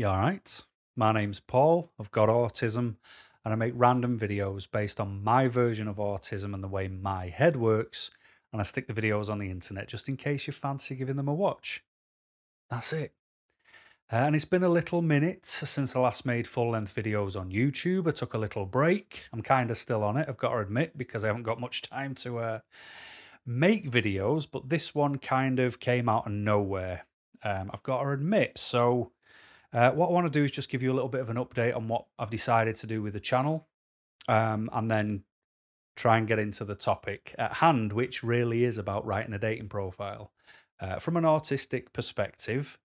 You all right? My name's Paul. I've got autism and I make random videos based on my version of autism and the way my head works. And I stick the videos on the internet just in case you fancy giving them a watch. That's it. Uh, and it's been a little minute since I last made full length videos on YouTube. I took a little break. I'm kind of still on it, I've got to admit, because I haven't got much time to uh, make videos. But this one kind of came out of nowhere, um, I've got to admit. So, uh, what I want to do is just give you a little bit of an update on what I've decided to do with the channel, um, and then try and get into the topic at hand, which really is about writing a dating profile uh, from an autistic perspective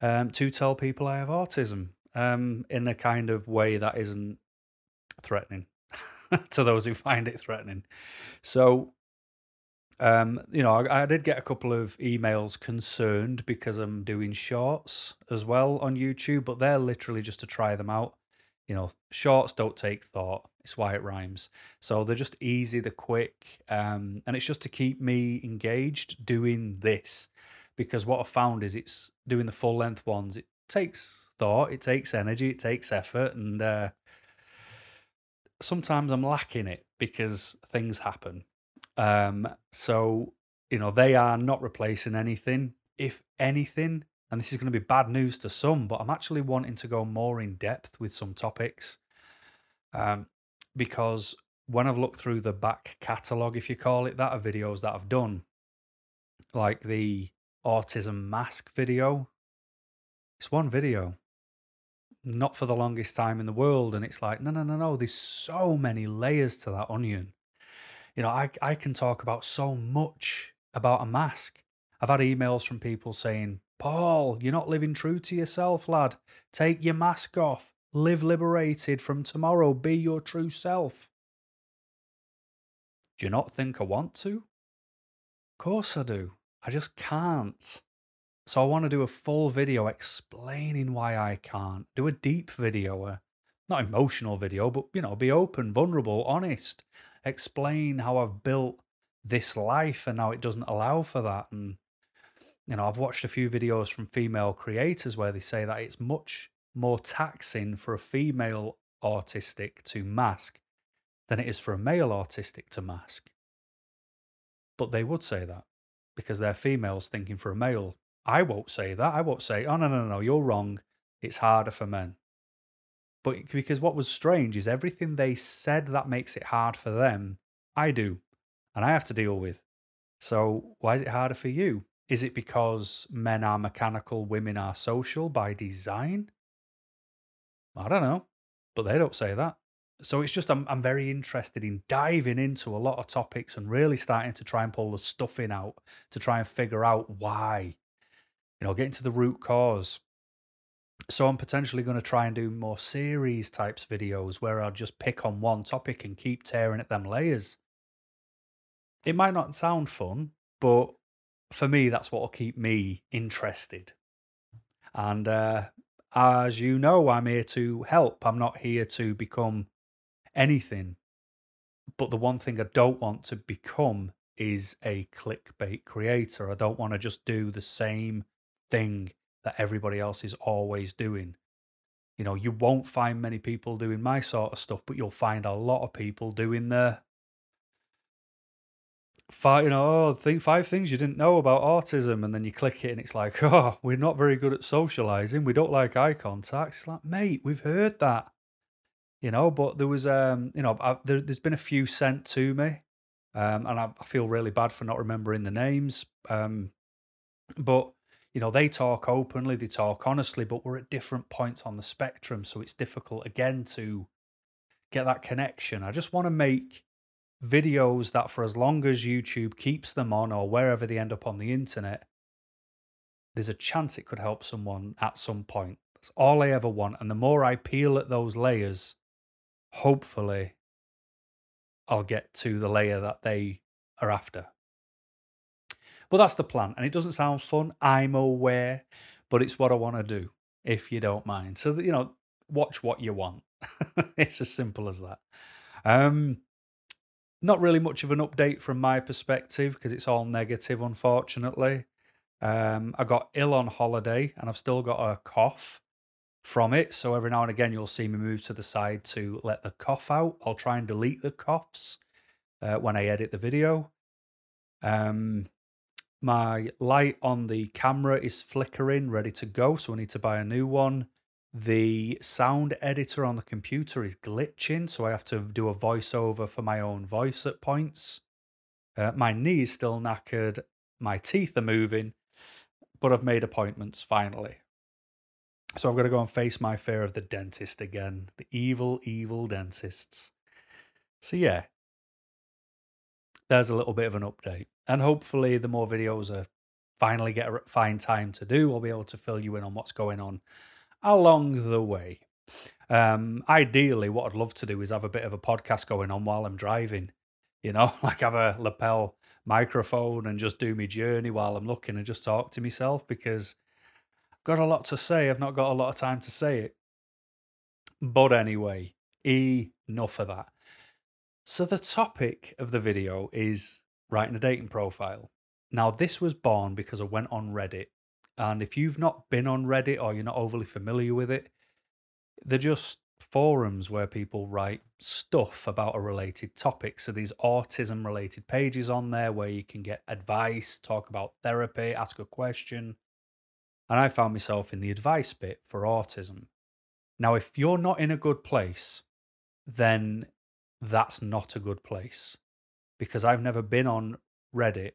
um, to tell people I have autism um, in a kind of way that isn't threatening to those who find it threatening. So, um, you know, I, I, did get a couple of emails concerned because I'm doing shorts as well on YouTube, but they're literally just to try them out. You know, shorts don't take thought. It's why it rhymes. So they're just easy, they're quick, um, and it's just to keep me engaged doing this because what I found is it's doing the full length ones. It takes thought, it takes energy, it takes effort, and uh, sometimes I'm lacking it because things happen. Um, so you know they are not replacing anything. If anything, and this is going to be bad news to some, but I'm actually wanting to go more in depth with some topics, um, because when I've looked through the back catalogue, if you call it that, of videos that I've done, like the autism mask video. It's one video, not for the longest time in the world. And it's like, no, no, no, no. There's so many layers to that onion. You know, I, I can talk about so much about a mask. I've had emails from people saying, Paul, you're not living true to yourself, lad. Take your mask off. Live liberated from tomorrow. Be your true self. Do you not think I want to? Of course I do. I just can't. So I want to do a full video explaining why I can't. Do a deep video, a not emotional video, but you know, be open, vulnerable, honest. Explain how I've built this life and how it doesn't allow for that. And you know, I've watched a few videos from female creators where they say that it's much more taxing for a female autistic to mask than it is for a male autistic to mask. But they would say that because they're females thinking for a male. I won't say that. I won't say, oh, no, no, no, you're wrong. It's harder for men. But because what was strange is everything they said that makes it hard for them, I do. And I have to deal with. So why is it harder for you? Is it because men are mechanical, women are social by design? I don't know. But they don't say that so it's just I'm I'm very interested in diving into a lot of topics and really starting to try and pull the stuffing out to try and figure out why, you know, get into the root cause. So I'm potentially going to try and do more series types videos where I'll just pick on one topic and keep tearing at them layers. It might not sound fun, but for me, that's what will keep me interested. And uh, as you know, I'm here to help. I'm not here to become anything. But the one thing I don't want to become is a clickbait creator. I don't want to just do the same thing that everybody else is always doing. You know, you won't find many people doing my sort of stuff, but you'll find a lot of people doing the five, you know, oh, think five things you didn't know about autism, and then you click it, and it's like, oh, we're not very good at socializing. We don't like eye contact. It's like, mate, we've heard that you know. But there was, um, you know, I, there, has been a few sent to me, um, and I, I, feel really bad for not remembering the names. Um, but you know, they talk openly, they talk honestly, but we're at different points on the spectrum, so it's difficult again to get that connection. I just want to make videos that, for as long as YouTube keeps them on or wherever they end up on the internet, there's a chance it could help someone at some point. That's all I ever want. And the more I peel at those layers, hopefully I'll get to the layer that they are after. But that's the plan. And it doesn't sound fun. I'm aware, but it's what I want to do, if you don't mind. So, you know, watch what you want. it's as simple as that. Um, not really much of an update from my perspective because it's all negative, unfortunately. Um, I got ill on holiday and I've still got a cough. from it. So every now and again, you'll see me move to the side to let the cough out. I'll try and delete the coughs uh, when I edit the video. Um, my light on the camera is flickering, ready to go. So I need to buy a new one. The sound editor on the computer is glitching, so I have to do a voiceover for my own voice at points. Uh, my knee is still knackered. My teeth are moving, but I've made appointments finally. So I've got to go and face my fear of the dentist again. The evil, evil dentists. So yeah, there's a little bit of an update. And hopefully the more videos I finally get a find time to do, I'll be able to fill you in on what's going on along the way. Um, ideally, what I'd love to do is have a bit of a podcast going on while I'm driving. You know, like have a lapel microphone and just do my journey while I'm looking and just talk to myself because I've got a lot to say. I've not got a lot of time to say it. But anyway, enough of that. So the topic of the video is writing a dating profile. Now, this was born because I went on Reddit and if you've not been on Reddit or you're not overly familiar with it, they're just forums where people write stuff about a related topic. So these autism related pages on there where you can get advice, talk about therapy, ask a question. And I found myself in the advice bit for autism. Now, if you're not in a good place, then that's not a good place because I've never been on Reddit.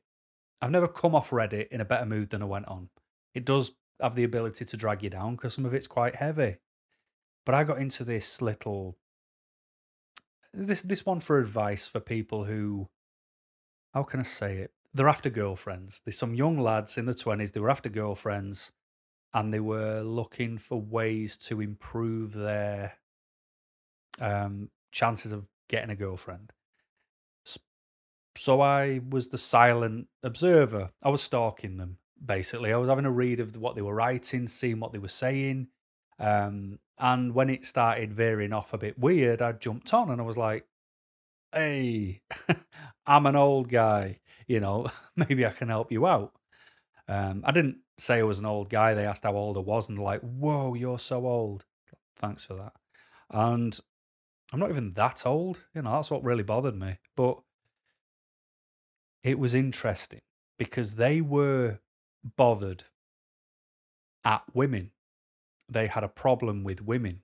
I've never come off Reddit in a better mood than I went on it does have the ability to drag you down because some of it's quite heavy. But I got into this little this this one for advice for people who how can I say it? They're after girlfriends. There's some young lads in the twenties, they were after girlfriends and they were looking for ways to improve their um, chances of getting a girlfriend. So I was the silent observer. I was stalking them basically. I was having a read of what they were writing, seeing what they were saying. Um, and when it started veering off a bit weird, I jumped on and I was like, hey, I'm an old guy, you know, maybe I can help you out. Um, I didn't say I was an old guy. They asked how old I was, and they're like, whoa, you're so old. Thanks for that. And I'm not even that old, you know, that's what really bothered me. But it was interesting because they were bothered at women. They had a problem with women.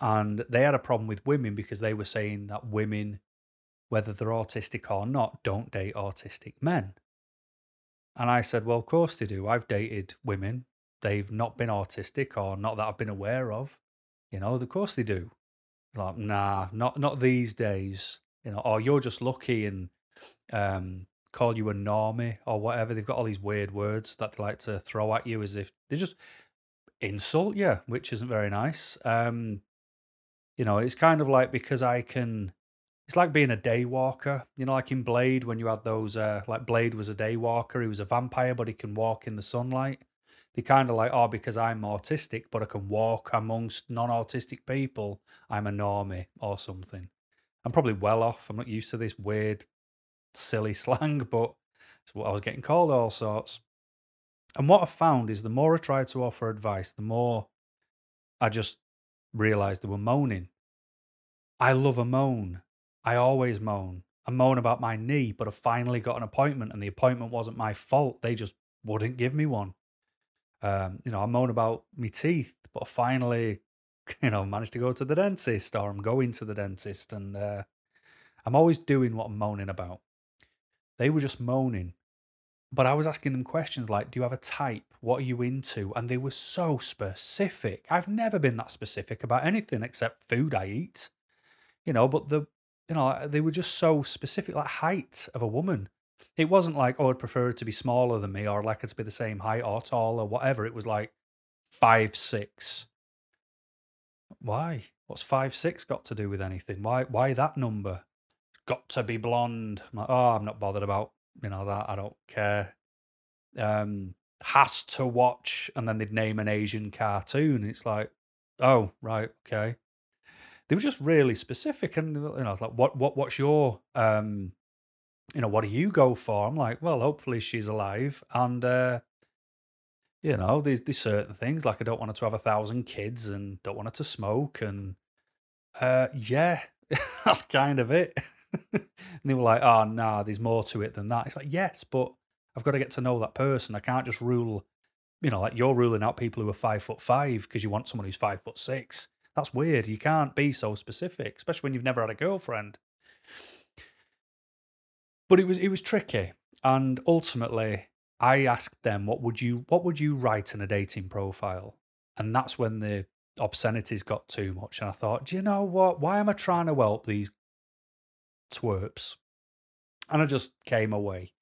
And they had a problem with women because they were saying that women, whether they're autistic or not, don't date autistic men. And I said, Well, of course they do. I've dated women. They've not been autistic or not that I've been aware of. You know, of course they do. Like, nah, not not these days. You know, or you're just lucky and um, call you a normie or whatever. They've got all these weird words that they like to throw at you as if they just insult you, which isn't very nice. Um, you know, it's kind of like because I can. It's like being a day walker. You know, like in Blade when you had those. Uh, like Blade was a day walker. He was a vampire, but he can walk in the sunlight. They kind of like, oh, because I'm autistic, but I can walk amongst non-autistic people. I'm a normie or something. I'm probably well off. I'm not used to this weird silly slang, but it's what I was getting called all sorts. And what I found is the more I tried to offer advice, the more I just realized they were moaning. I love a moan. I always moan. I moan about my knee, but I finally got an appointment, and the appointment wasn't my fault. They just wouldn't give me one. Um, you know, I moan about my teeth, but I finally, you know, managed to go to the dentist, or I'm going to the dentist, and uh, I'm always doing what I'm moaning about. They were just moaning. But I was asking them questions like, Do you have a type? What are you into? And they were so specific. I've never been that specific about anything except food I eat. You know, but the you know, they were just so specific, like height of a woman. It wasn't like, oh, I'd prefer her to be smaller than me or like her to be the same height or tall or whatever. It was like five six. Why? What's five six got to do with anything? Why why that number? Got to be blonde. I'm like, oh, I'm not bothered about you know that. I don't care. Um, has to watch, and then they'd name an Asian cartoon. It's like, oh, right, okay. They were just really specific, and you know, I was like, what, what, what's your, um, you know, what do you go for? I'm like, well, hopefully she's alive, and uh, You know, there's, there's certain things like I don't want her to have a thousand kids and don't want her to smoke. And uh, yeah, that's kind of it. And they were like, oh, nah, there's more to it than that. It's like, yes, but I've got to get to know that person. I can't just rule, you know, like you're ruling out people who are five foot five because you want someone who's five foot six. That's weird. You can't be so specific, especially when you've never had a girlfriend. But it was it was tricky, and ultimately, I asked them, "What would you What would you write in a dating profile?" And that's when the obscenities got too much, and I thought, "Do you know what? Why am I trying to help these twerps?" And I just came away.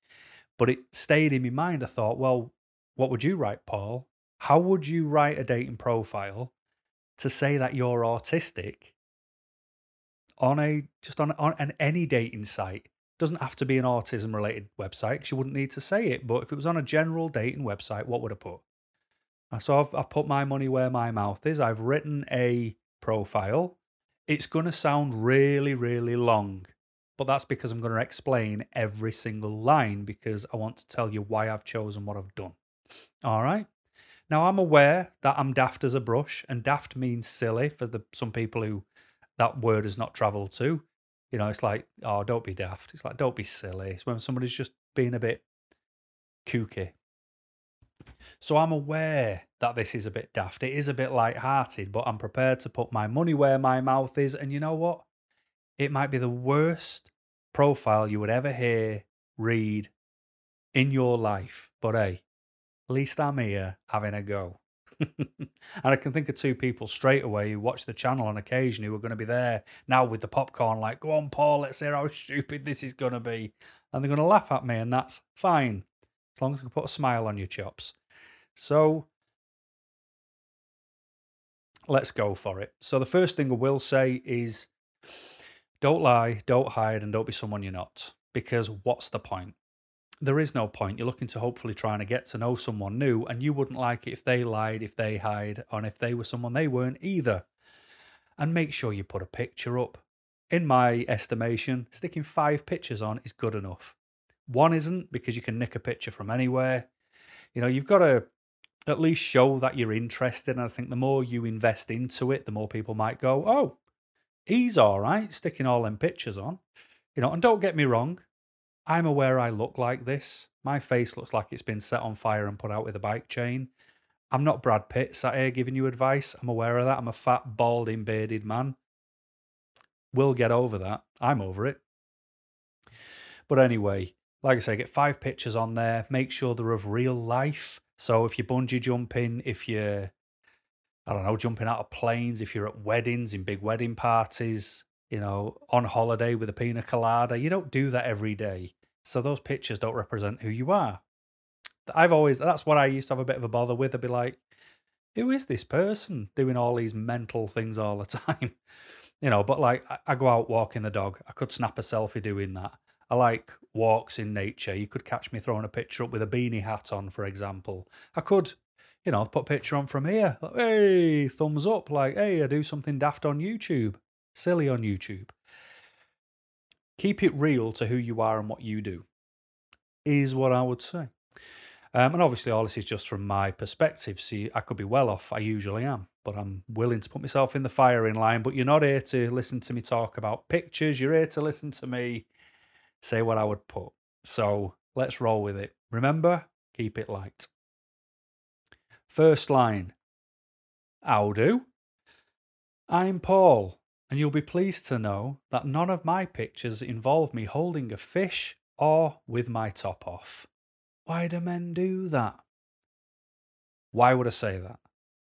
But it stayed in my mind. I thought, well, what would you write, Paul? How would you write a dating profile to say that you're autistic on a just on on an any dating site? Doesn't have to be an autism related website because you wouldn't need to say it. But if it was on a general dating website, what would I put? Uh, so I've, I've put my money where my mouth is. I've written a profile. It's going to sound really, really long, but that's because I'm going to explain every single line because I want to tell you why I've chosen what I've done. All right. Now I'm aware that I'm daft as a brush, and daft means silly for the some people who that word has not travelled to. You know, it's like, oh, don't be daft. It's like, don't be silly. It's when somebody's just being a bit kooky. So I'm aware that this is a bit daft. It is a bit light-hearted, but I'm prepared to put my money where my mouth is. And you know what? It might be the worst profile you would ever hear, read in your life. But hey, at least I'm here having a go. and I can think of two people straight away who watch the channel on occasion who are going to be there now with the popcorn, like, go on, Paul, let's hear how stupid this is going to be. And they're going to laugh at me, and that's fine, as long as I can put a smile on your chops. So let's go for it. So the first thing I will say is don't lie, don't hide, and don't be someone you're not. Because what's the point? there is no point. You're looking to hopefully trying to get to know someone new, and you wouldn't like it if they lied, if they hide, and if they were someone they weren't either. And make sure you put a picture up. In my estimation, sticking five pictures on is good enough. One isn't because you can nick a picture from anywhere. You know, you've got to at least show that you're interested. And I think the more you invest into it, the more people might go, oh, he's all right, sticking all them pictures on. You know, and don't get me wrong, I'm aware I look like this. My face looks like it's been set on fire and put out with a bike chain. I'm not Brad Pitt sat here giving you advice. I'm aware of that. I'm a fat, balding, bearded man. We'll get over that. I'm over it. But anyway, like I say, get five pictures on there. Make sure they're of real life. So if you're bungee jumping, if you're, I don't know, jumping out of planes, if you're at weddings, in big wedding parties, you know, on holiday with a pina colada, you don't do that every day. So those pictures don't represent who you are. I've always, that's what I used to have a bit of a bother with. I'd be like, who is this person doing all these mental things all the time? you know, but like I go out walking the dog. I could snap a selfie doing that. I like walks in nature. You could catch me throwing a picture up with a beanie hat on, for example. I could, you know, put a picture on from here. Like, hey, thumbs up. Like, hey, I do something daft on YouTube, silly on YouTube. Keep it real to who you are and what you do, is what I would say. Um, and obviously, all this is just from my perspective. See, I could be well off. I usually am, but I'm willing to put myself in the firing line. But you're not here to listen to me talk about pictures. You're here to listen to me say what I would put. So let's roll with it. Remember, keep it light. First line How do? I'm Paul and you'll be pleased to know that none of my pictures involve me holding a fish or with my top off. Why do men do that? Why would I say that?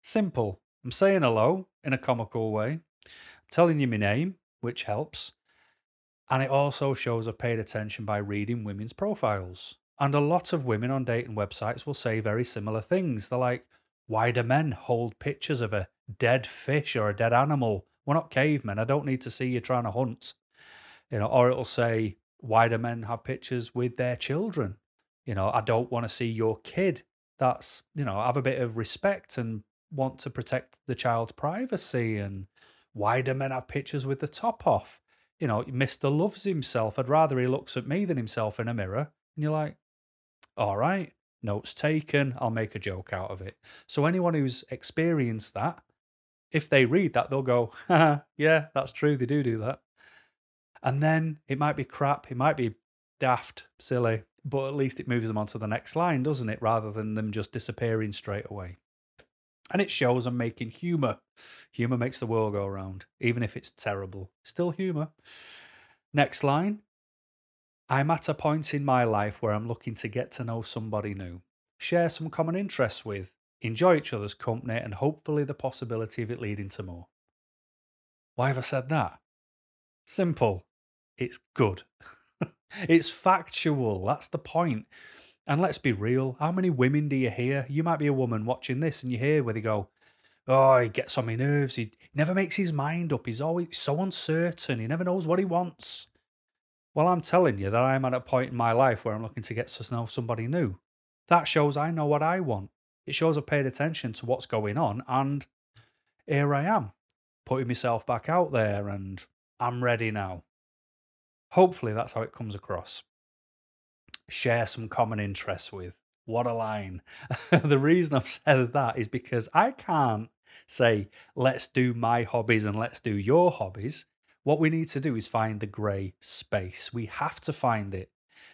Simple. I'm saying hello in a comical way, I'm telling you my name, which helps, and it also shows I've paid attention by reading women's profiles. And a lot of women on dating websites will say very similar things. They're like, why do men hold pictures of a dead fish or a dead animal we're not cavemen. I don't need to see you trying to hunt. You know, or it'll say, why do men have pictures with their children? You know, I don't want to see your kid. That's, you know, have a bit of respect and want to protect the child's privacy. And why do men have pictures with the top off? You know, Mr. loves himself. I'd rather he looks at me than himself in a mirror. And you're like, all right. notes taken, I'll make a joke out of it. So anyone who's experienced that, if they read that, they'll go, yeah, that's true, they do do that. And then it might be crap, it might be daft, silly, but at least it moves them on to the next line, doesn't it? Rather than them just disappearing straight away. And it shows I'm making humour. Humour makes the world go round, even if it's terrible. Still humour. Next line I'm at a point in my life where I'm looking to get to know somebody new, share some common interests with, enjoy each other's company, and hopefully the possibility of it leading to more. Why have I said that? Simple. It's good. it's factual. That's the point. And let's be real. How many women do you hear? You might be a woman watching this and you hear where they go, Oh, he gets on my nerves. He never makes his mind up. He's always so uncertain. He never knows what he wants. Well, I'm telling you that I'm at a point in my life where I'm looking to get to know somebody new. That shows I know what I want. It shows I've paid attention to what's going on, and here I am, putting myself back out there, and I'm ready now. Hopefully, that's how it comes across. Share some common interests with. What a line. the reason I've said that is because I can't say, let's do my hobbies and let's do your hobbies. What we need to do is find the grey space. We have to find it.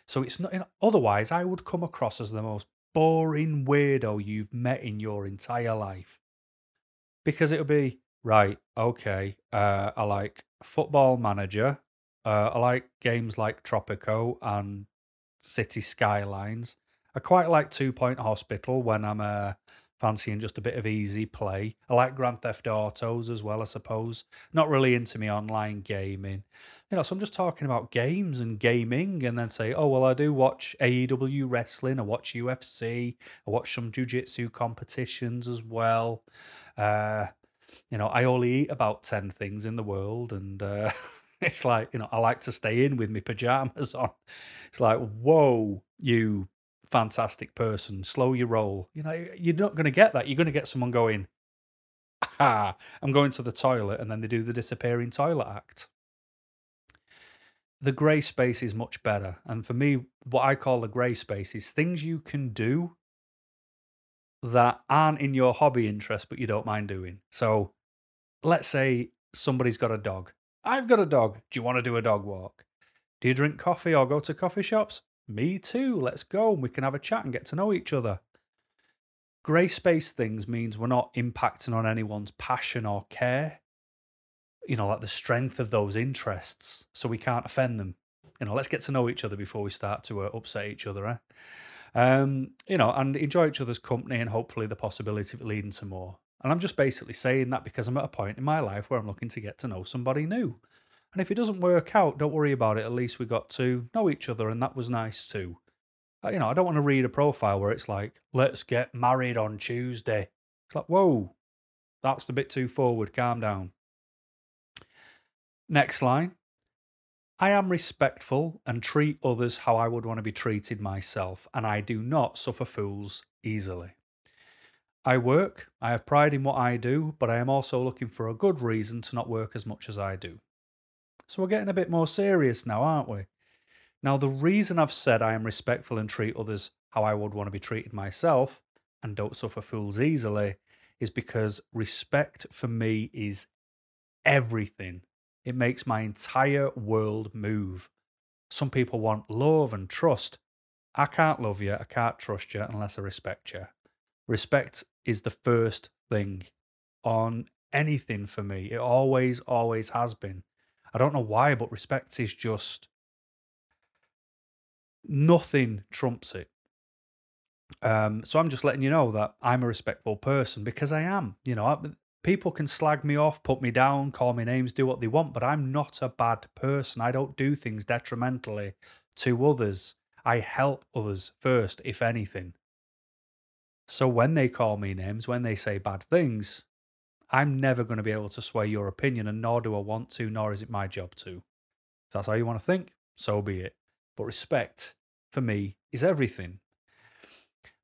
So it's not, otherwise, I would come across as the most boring weirdo you've met in your entire life. Because it'll be, right, okay, uh, I like Football Manager. Uh, I like games like Tropico and City Skylines. I quite like Two Point Hospital when I'm uh, fancying just a bit of easy play. I like Grand Theft Autos as well, I suppose. Not really into me online gaming. You know, so I'm just talking about games and gaming and then say, oh, well, I do watch AEW wrestling, I watch UFC, I watch some jiu jitsu competitions as well. Uh, you know, I only eat about 10 things in the world and. Uh, it's like you know i like to stay in with my pajamas on it's like whoa you fantastic person. Slow your roll. You know, you're not going to get that. You're going to get someone going, ah, I'm going to the toilet, and then they do the disappearing toilet act. The grey space is much better. And for me, what I call the grey space is things you can do that aren't in your hobby interest, but you don't mind doing. So let's say somebody's got a dog. I've got a dog. Do you want to do a dog walk? Do you drink coffee or go to coffee shops? Me too. Let's go. And we can have a chat and get to know each other. Grey space things means we're not impacting on anyone's passion or care. You know, like the strength of those interests, so we can't offend them. You know, let's get to know each other before we start to uh, upset each other. Eh? Um, you know, and enjoy each other's company and hopefully the possibility of leading to more. And I'm just basically saying that because I'm at a point in my life where I'm looking to get to know somebody new. And if it doesn't work out, don't worry about it. At least we got to know each other, and that was nice too. Uh, you know, I don't want to read a profile where it's like, let's get married on Tuesday. It's like, whoa, that's a bit too forward. Calm down. Next line. I am respectful and treat others how I would want to be treated myself, and I do not suffer fools easily. I work, I have pride in what I do, but I am also looking for a good reason to not work as much as I do. So we're getting a bit more serious now, aren't we? Now, the reason I've said I am respectful and treat others how I would want to be treated myself and don't suffer fools easily is because respect for me is everything. It makes my entire world move. Some people want love and trust. I can't love you, I can't trust you unless I respect you. Respect is the first thing on anything for me. It always, always has been. I don't know why, but respect is just nothing trumps it. Um, so I'm just letting you know that I'm a respectful person because I am. You know, I, people can slag me off, put me down, call me names, do what they want, but I'm not a bad person. I don't do things detrimentally to others. I help others first, if anything. So when they call me names, when they say bad things, I'm never going to be able to sway your opinion, and nor do I want to, nor is it my job to. If that's how you want to think, so be it. But respect, for me, is everything.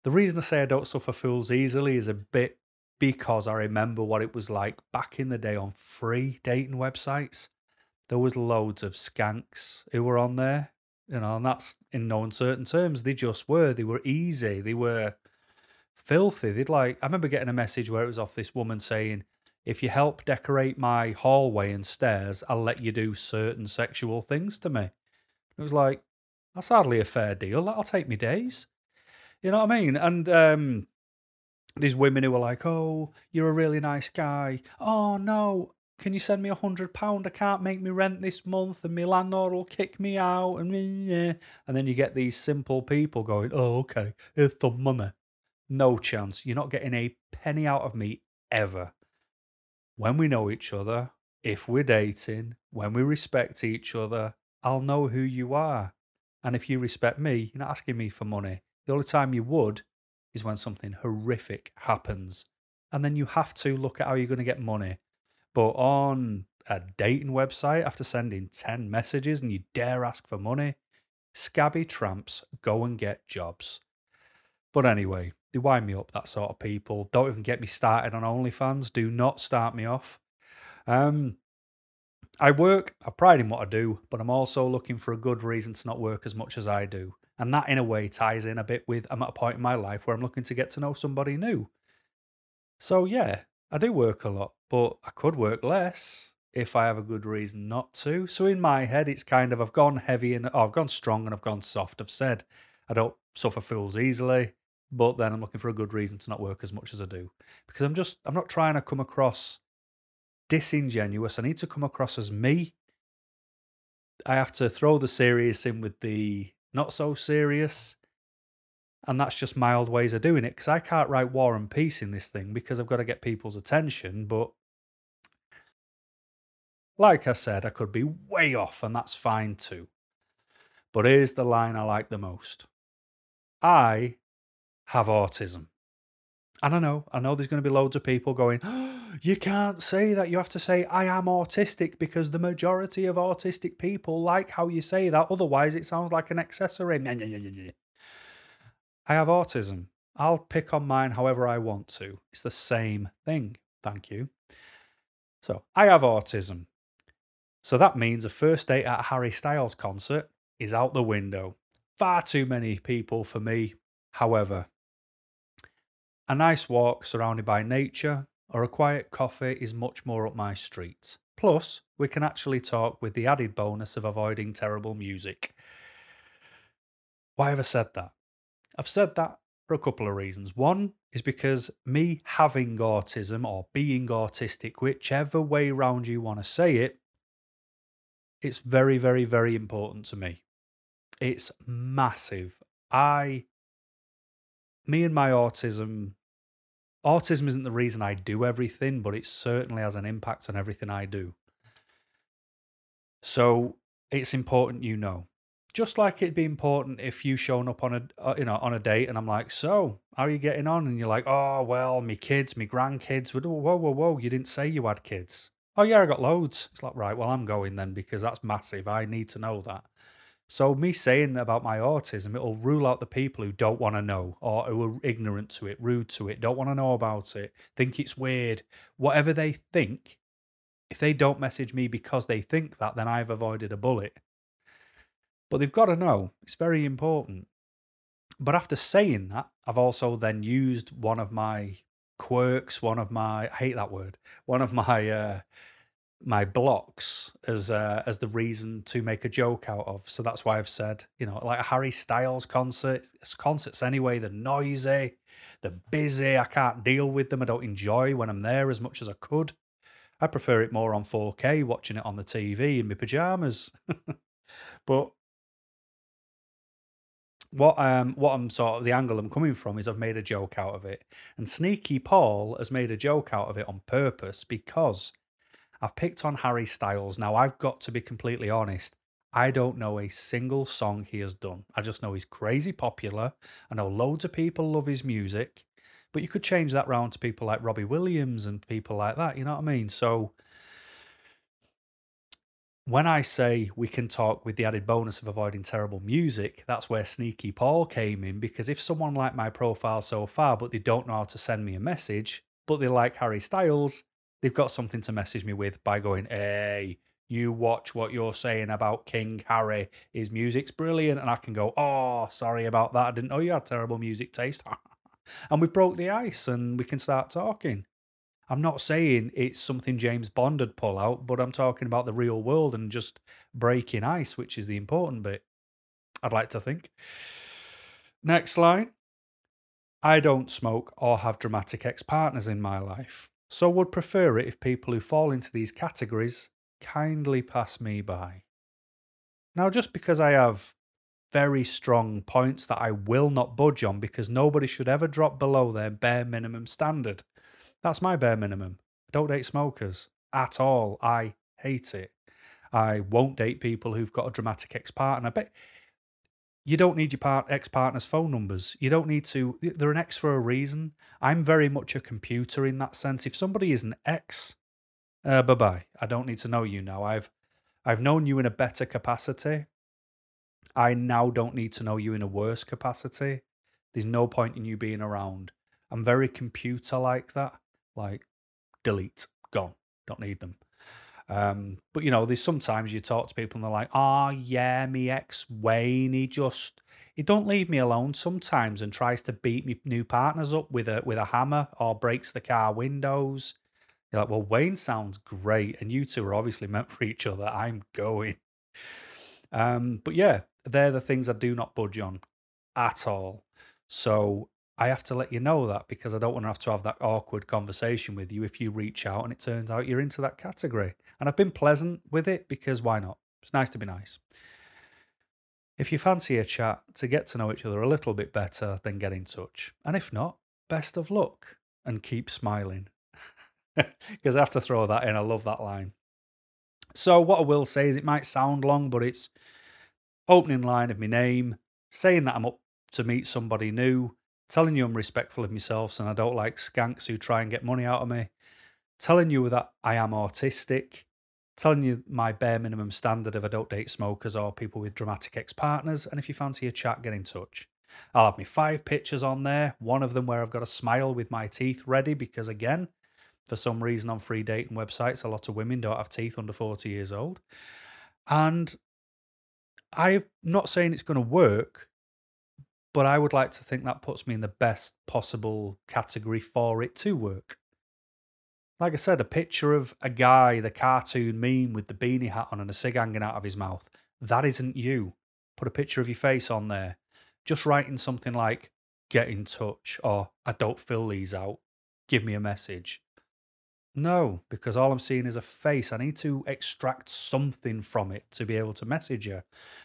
The reason I say I don't suffer fools easily is a bit because I remember what it was like back in the day on free dating websites. There was loads of skanks who were on there. You know, and that's in no uncertain terms. They just were. They were easy. They were filthy. They'd like, I remember getting a message where it was off this woman saying, if you help decorate my hallway and stairs, I'll let you do certain sexual things to me. It was like, that's hardly a fair deal. That'll take me days. You know what I mean? And um, these women who were like, "Oh, you're a really nice guy. Oh no, can you send me a hundred pound? I can't make me rent this month, and my landlord will kick me out." And yeah, and then you get these simple people going, "Oh, okay, here's some money." No chance. You're not getting a penny out of me ever. When we know each other, if we're dating, when we respect each other, I'll know who you are. And if you respect me, you're not asking me for money. The only time you would is when something horrific happens. And then you have to look at how you're going to get money. But on a dating website, after sending 10 messages and you dare ask for money, scabby tramps go and get jobs. But anyway, they wind me up, that sort of people. Don't even get me started on OnlyFans. Do not start me off. Um, I work, I pride in what I do, but I'm also looking for a good reason to not work as much as I do. And that, in a way, ties in a bit with I'm at a point in my life where I'm looking to get to know somebody new. So, yeah, I do work a lot, but I could work less if I have a good reason not to. So, in my head, it's kind of I've gone heavy and oh, I've gone strong and I've gone soft. I've said I don't suffer fools easily, but then I'm looking for a good reason to not work as much as I do because I'm just, I'm not trying to come across disingenuous. I need to come across as me. I have to throw the serious in with the not so serious. And that's just my old ways of doing it because I can't write war and peace in this thing because I've got to get people's attention. But like I said, I could be way off and that's fine too. But here's the line I like the most I have autism. And I know, I know there's going to be loads of people going, you can't say that. You have to say, I am autistic because the majority of autistic people like how you say that. Otherwise, it sounds like an accessory. I have autism. I'll pick on mine however I want to. It's the same thing. Thank you. So, I have autism. So that means a first date at a Harry Styles concert is out the window. Far too many people for me. However, a nice walk surrounded by nature or a quiet coffee is much more up my street. Plus, we can actually talk with the added bonus of avoiding terrible music. Why have I said that? I've said that for a couple of reasons. One is because me having autism or being autistic, whichever way round you want to say it, it's very, very, very important to me. It's massive. I, me and my autism autism isn't the reason I do everything, but it certainly has an impact on everything I do. So it's important you know. Just like it'd be important if you shown up on a uh, you know on a date and I'm like, so how are you getting on? And you're like, oh well, me kids, me grandkids. Whoa, whoa, whoa, whoa! You didn't say you had kids. Oh yeah, I got loads. It's like right, well I'm going then because that's massive. I need to know that. So me saying about my autism, it'll rule out the people who don't want to know or who are ignorant to it, rude to it, don't want to know about it, think it's weird, whatever they think. If they don't message me because they think that, then I've avoided a bullet. But they've got to know. It's very important. But after saying that, I've also then used one of my quirks, one of my I hate that word, one of my uh, my blocks as uh, as the reason to make a joke out of. So that's why I've said, you know, like a Harry Styles concerts, concerts anyway, they're noisy, they're busy. I can't deal with them. I don't enjoy when I'm there as much as I could. I prefer it more on 4K, watching it on the TV in my pajamas. but what um what I'm sort of the angle I'm coming from is I've made a joke out of it, and Sneaky Paul has made a joke out of it on purpose because I've picked on Harry Styles. Now, I've got to be completely honest. I don't know a single song he has done. I just know he's crazy popular. I know loads of people love his music, but you could change that round to people like Robbie Williams and people like that. You know what I mean? So, when I say we can talk with the added bonus of avoiding terrible music, that's where Sneaky Paul came in because if someone liked my profile so far, but they don't know how to send me a message, but they like Harry Styles, they've got something to message me with by going, hey, You watch what you're saying about King Harry. His music's brilliant. And I can go, oh, sorry about that. I didn't know you had terrible music taste. and we've broke the ice and we can start talking. I'm not saying it's something James Bond would pull out, but I'm talking about the real world and just breaking ice, which is the important bit. I'd like to think. Next line. I don't smoke or have dramatic ex partners in my life, so would prefer it if people who fall into these categories kindly pass me by. Now, just because I have very strong points that I will not budge on because nobody should ever drop below their bare minimum standard. That's my bare minimum. I don't date smokers at all. I hate it. I won't date people who've got a dramatic ex partner. But you don't need your part, ex partner's phone numbers. You don't need to. They're an ex for a reason. I'm very much a computer in that sense. If somebody is an ex, uh, bye bye. I don't need to know you now. I've I've known you in a better capacity. I now don't need to know you in a worse capacity. There's no point in you being around. I'm very computer like that. Like, delete, gone. Don't need them. Um, but you know, there's sometimes you talk to people and they're like, "Oh yeah, me ex Wayne, he just he don't leave me alone sometimes and tries to beat me new partners up with a with a hammer or breaks the car windows." You're like, well, Wayne sounds great, and you two are obviously meant for each other. I'm going. Um, but yeah, they're the things I do not budge on at all. So I have to let you know that because I don't want to have to have that awkward conversation with you if you reach out and it turns out you're into that category. And I've been pleasant with it because why not? It's nice to be nice. If you fancy a chat to get to know each other a little bit better, then get in touch. And if not, best of luck and keep smiling because I have to throw that in. I love that line. So, what I will say is it might sound long, but it's opening line of my name, saying that I'm up to meet somebody new, telling you I'm respectful of myself and I don't like skanks who try and get money out of me, telling you that I am autistic, telling you my bare minimum standard if I don't date smokers or people with dramatic ex partners. And if you fancy a chat, get in touch. I'll have me five pictures on there, one of them where I've got a smile with my teeth ready because, again, for some reason on free dating websites, a lot of women don't have teeth under 40 years old. And I'm not saying it's going to work, but I would like to think that puts me in the best possible category for it to work. Like I said, a picture of a guy, the cartoon meme with the beanie hat on and a cig hanging out of his mouth, that isn't you. Put a picture of your face on there. Just writing something like, get in touch, or I don't fill these out, give me a message. No, because all I'm seeing is a face. I need to extract something from it to be able to message you.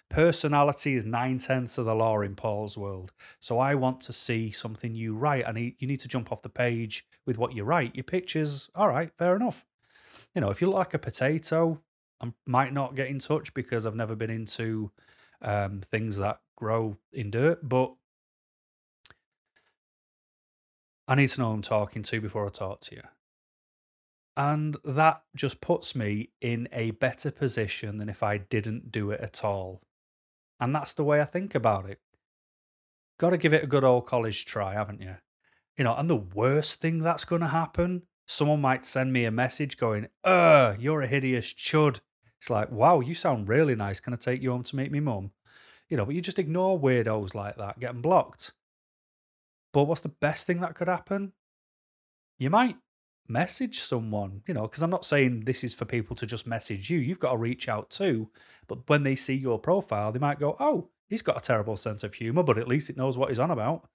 Personality is nine tenths of the law in Paul's world. So I want to see something you write. I need you need to jump off the page with what you write. Your pictures, all right, fair enough. You know, if you look like a potato, I might not get in touch because I've never been into um, things that grow in dirt. But I need to know who I'm talking to before I talk to you. And that just puts me in a better position than if I didn't do it at all. And that's the way I think about it. Got to give it a good old college try, haven't you? You know, and the worst thing that's going to happen, someone might send me a message going, "Uh, you're a hideous chud." It's like, "Wow, you sound really nice. Can I take you home to meet me mum?" You know, but you just ignore weirdos like that, getting blocked. But what's the best thing that could happen? You might message someone, you know, because I'm not saying this is for people to just message you. You've got to reach out too. But when they see your profile, they might go, oh, he's got a terrible sense of humor, but at least it knows what he's on about.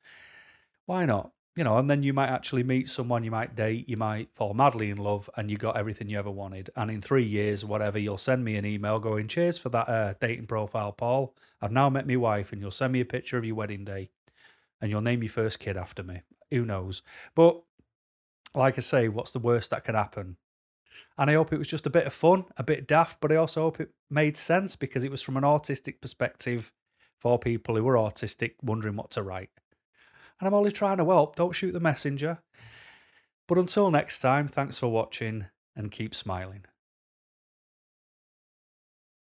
Why not? You know, and then you might actually meet someone you might date, you might fall madly in love, and you got everything you ever wanted. And in three years, whatever, you'll send me an email going, Cheers for that uh, dating profile, Paul. I've now met my wife, and you'll send me a picture of your wedding day, and you'll name your first kid after me. Who knows? But like I say, what's the worst that could happen? And I hope it was just a bit of fun, a bit daft, but I also hope it made sense because it was from an autistic perspective for people who were autistic wondering what to write. And I'm only trying to help, don't shoot the messenger. But until next time, thanks for watching and keep smiling.